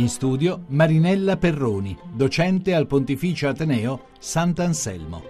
In studio Marinella Perroni, docente al Pontificio Ateneo Sant'Anselmo.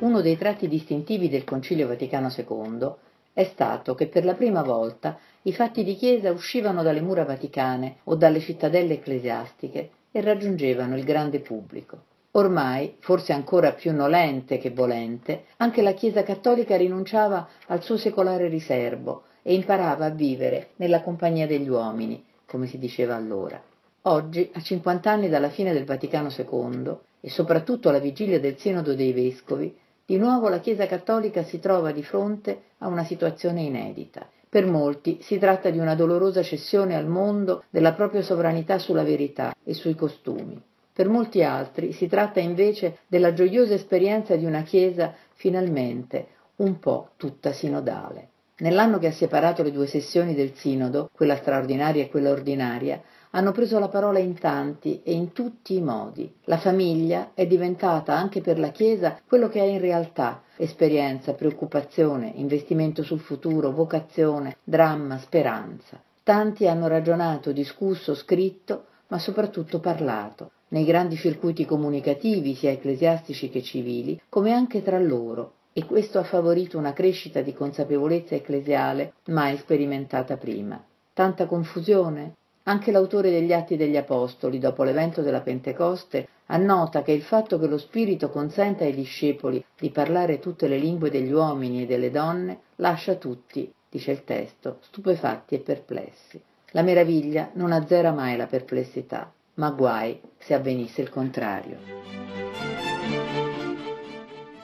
Uno dei tratti distintivi del Concilio Vaticano II è stato che per la prima volta i fatti di chiesa uscivano dalle mura vaticane o dalle cittadelle ecclesiastiche e raggiungevano il grande pubblico. Ormai, forse ancora più nolente che volente, anche la Chiesa cattolica rinunciava al suo secolare riservo e imparava a vivere nella compagnia degli uomini, come si diceva allora. Oggi, a 50 anni dalla fine del Vaticano II e soprattutto alla vigilia del Sinodo dei Vescovi, di nuovo la Chiesa Cattolica si trova di fronte a una situazione inedita. Per molti si tratta di una dolorosa cessione al mondo della propria sovranità sulla verità e sui costumi. Per molti altri si tratta invece della gioiosa esperienza di una Chiesa finalmente un po' tutta sinodale. Nell'anno che ha separato le due sessioni del Sinodo, quella straordinaria e quella ordinaria, hanno preso la parola in tanti e in tutti i modi. La famiglia è diventata anche per la Chiesa quello che è in realtà, esperienza, preoccupazione, investimento sul futuro, vocazione, dramma, speranza. Tanti hanno ragionato, discusso, scritto, ma soprattutto parlato, nei grandi circuiti comunicativi, sia ecclesiastici che civili, come anche tra loro, e questo ha favorito una crescita di consapevolezza ecclesiale mai sperimentata prima. Tanta confusione? Anche l'autore degli Atti degli Apostoli, dopo l'evento della Pentecoste, annota che il fatto che lo Spirito consenta ai discepoli di parlare tutte le lingue degli uomini e delle donne lascia tutti, dice il testo, stupefatti e perplessi. La meraviglia non azzera mai la perplessità, ma guai se avvenisse il contrario.